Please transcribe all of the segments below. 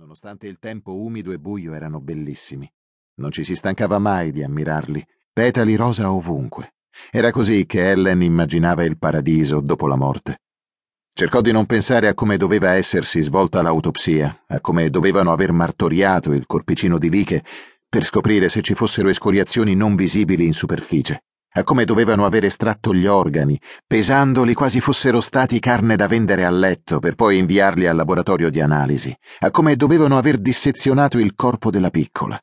Nonostante il tempo umido e buio erano bellissimi. Non ci si stancava mai di ammirarli, petali rosa ovunque. Era così che Ellen immaginava il paradiso dopo la morte. Cercò di non pensare a come doveva essersi svolta l'autopsia, a come dovevano aver martoriato il corpicino di Liche per scoprire se ci fossero escoriazioni non visibili in superficie a come dovevano aver estratto gli organi, pesandoli quasi fossero stati carne da vendere a letto per poi inviarli al laboratorio di analisi, a come dovevano aver dissezionato il corpo della piccola.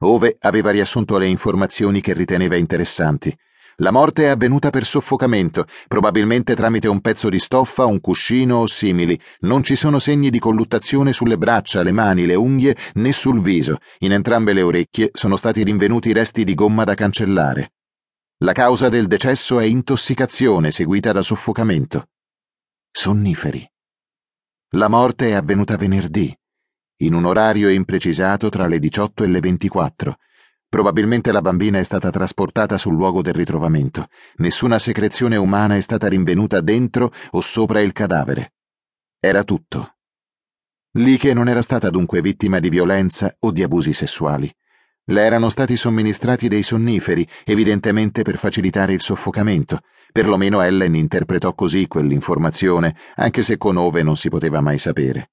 Ove aveva riassunto le informazioni che riteneva interessanti. La morte è avvenuta per soffocamento, probabilmente tramite un pezzo di stoffa, un cuscino o simili. Non ci sono segni di colluttazione sulle braccia, le mani, le unghie né sul viso. In entrambe le orecchie sono stati rinvenuti resti di gomma da cancellare. La causa del decesso è intossicazione seguita da soffocamento. Sonniferi. La morte è avvenuta venerdì, in un orario imprecisato tra le 18 e le 24. Probabilmente la bambina è stata trasportata sul luogo del ritrovamento. Nessuna secrezione umana è stata rinvenuta dentro o sopra il cadavere. Era tutto. Liche non era stata dunque vittima di violenza o di abusi sessuali. Le erano stati somministrati dei sonniferi, evidentemente per facilitare il soffocamento. Perlomeno Ellen interpretò così quell'informazione, anche se con Ove non si poteva mai sapere.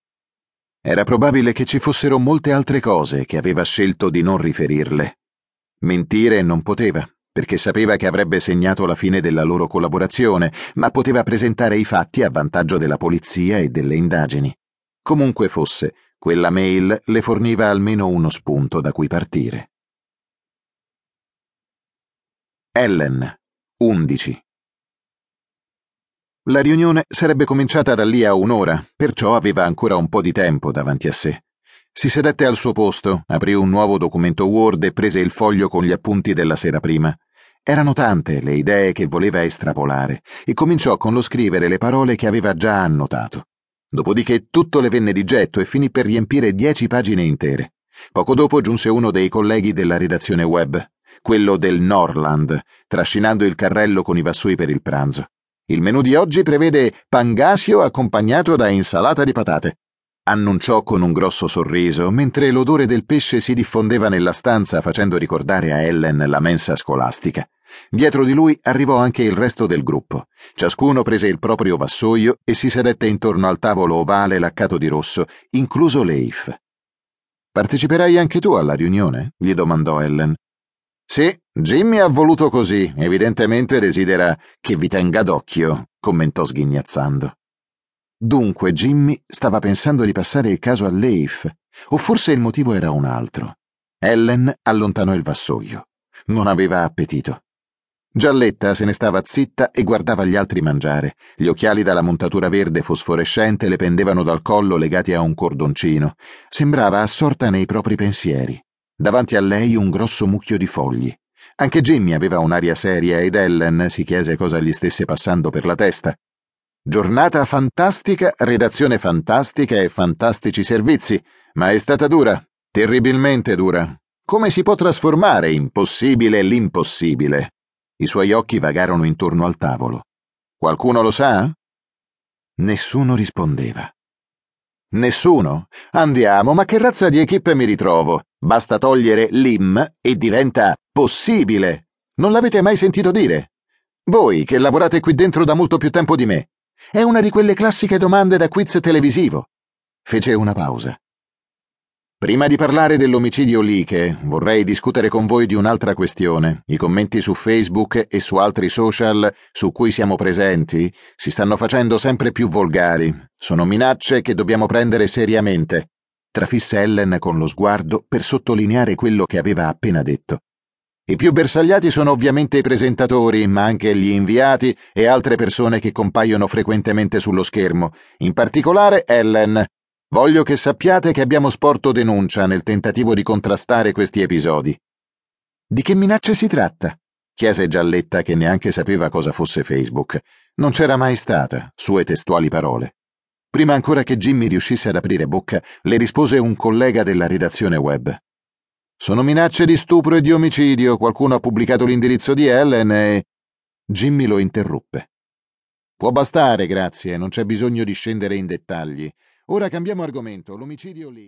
Era probabile che ci fossero molte altre cose che aveva scelto di non riferirle. Mentire non poteva, perché sapeva che avrebbe segnato la fine della loro collaborazione, ma poteva presentare i fatti a vantaggio della polizia e delle indagini. Comunque fosse, quella mail le forniva almeno uno spunto da cui partire. Ellen, 11. La riunione sarebbe cominciata da lì a un'ora, perciò aveva ancora un po' di tempo davanti a sé. Si sedette al suo posto, aprì un nuovo documento Word e prese il foglio con gli appunti della sera prima. Erano tante le idee che voleva estrapolare e cominciò con lo scrivere le parole che aveva già annotato. Dopodiché tutto le venne di getto e finì per riempire dieci pagine intere. Poco dopo giunse uno dei colleghi della redazione web, quello del Norland, trascinando il carrello con i vassoi per il pranzo. Il menù di oggi prevede pangasio accompagnato da insalata di patate. Annunciò con un grosso sorriso, mentre l'odore del pesce si diffondeva nella stanza facendo ricordare a Ellen la mensa scolastica. Dietro di lui arrivò anche il resto del gruppo. Ciascuno prese il proprio vassoio e si sedette intorno al tavolo ovale laccato di rosso, incluso Leif. Parteciperai anche tu alla riunione? gli domandò Ellen. Sì, Jimmy ha voluto così, evidentemente desidera che vi tenga d'occhio, commentò sghignazzando. Dunque Jimmy stava pensando di passare il caso a Leif, o forse il motivo era un altro. Ellen allontanò il vassoio. Non aveva appetito. Gialletta se ne stava zitta e guardava gli altri mangiare. Gli occhiali dalla montatura verde fosforescente le pendevano dal collo legati a un cordoncino. Sembrava assorta nei propri pensieri. Davanti a lei un grosso mucchio di fogli. Anche Jimmy aveva un'aria seria ed Ellen si chiese cosa gli stesse passando per la testa. Giornata fantastica, redazione fantastica e fantastici servizi, ma è stata dura, terribilmente dura. Come si può trasformare in possibile l'impossibile? I suoi occhi vagarono intorno al tavolo. Qualcuno lo sa? Nessuno rispondeva. Nessuno? Andiamo, ma che razza di equipe mi ritrovo? Basta togliere l'im e diventa possibile. Non l'avete mai sentito dire? Voi, che lavorate qui dentro da molto più tempo di me. È una di quelle classiche domande da quiz televisivo. Fece una pausa. Prima di parlare dell'omicidio Liche, vorrei discutere con voi di un'altra questione. I commenti su Facebook e su altri social su cui siamo presenti si stanno facendo sempre più volgari. Sono minacce che dobbiamo prendere seriamente. Trafisse Ellen con lo sguardo per sottolineare quello che aveva appena detto. I più bersagliati sono ovviamente i presentatori, ma anche gli inviati e altre persone che compaiono frequentemente sullo schermo, in particolare Ellen, Voglio che sappiate che abbiamo sporto denuncia nel tentativo di contrastare questi episodi. Di che minacce si tratta? chiese Gialletta che neanche sapeva cosa fosse Facebook. Non c'era mai stata, sue testuali parole. Prima ancora che Jimmy riuscisse ad aprire bocca, le rispose un collega della redazione web. Sono minacce di stupro e di omicidio. Qualcuno ha pubblicato l'indirizzo di Ellen e. Jimmy lo interruppe. Può bastare, grazie, non c'è bisogno di scendere in dettagli. Ora cambiamo argomento. L'omicidio lì.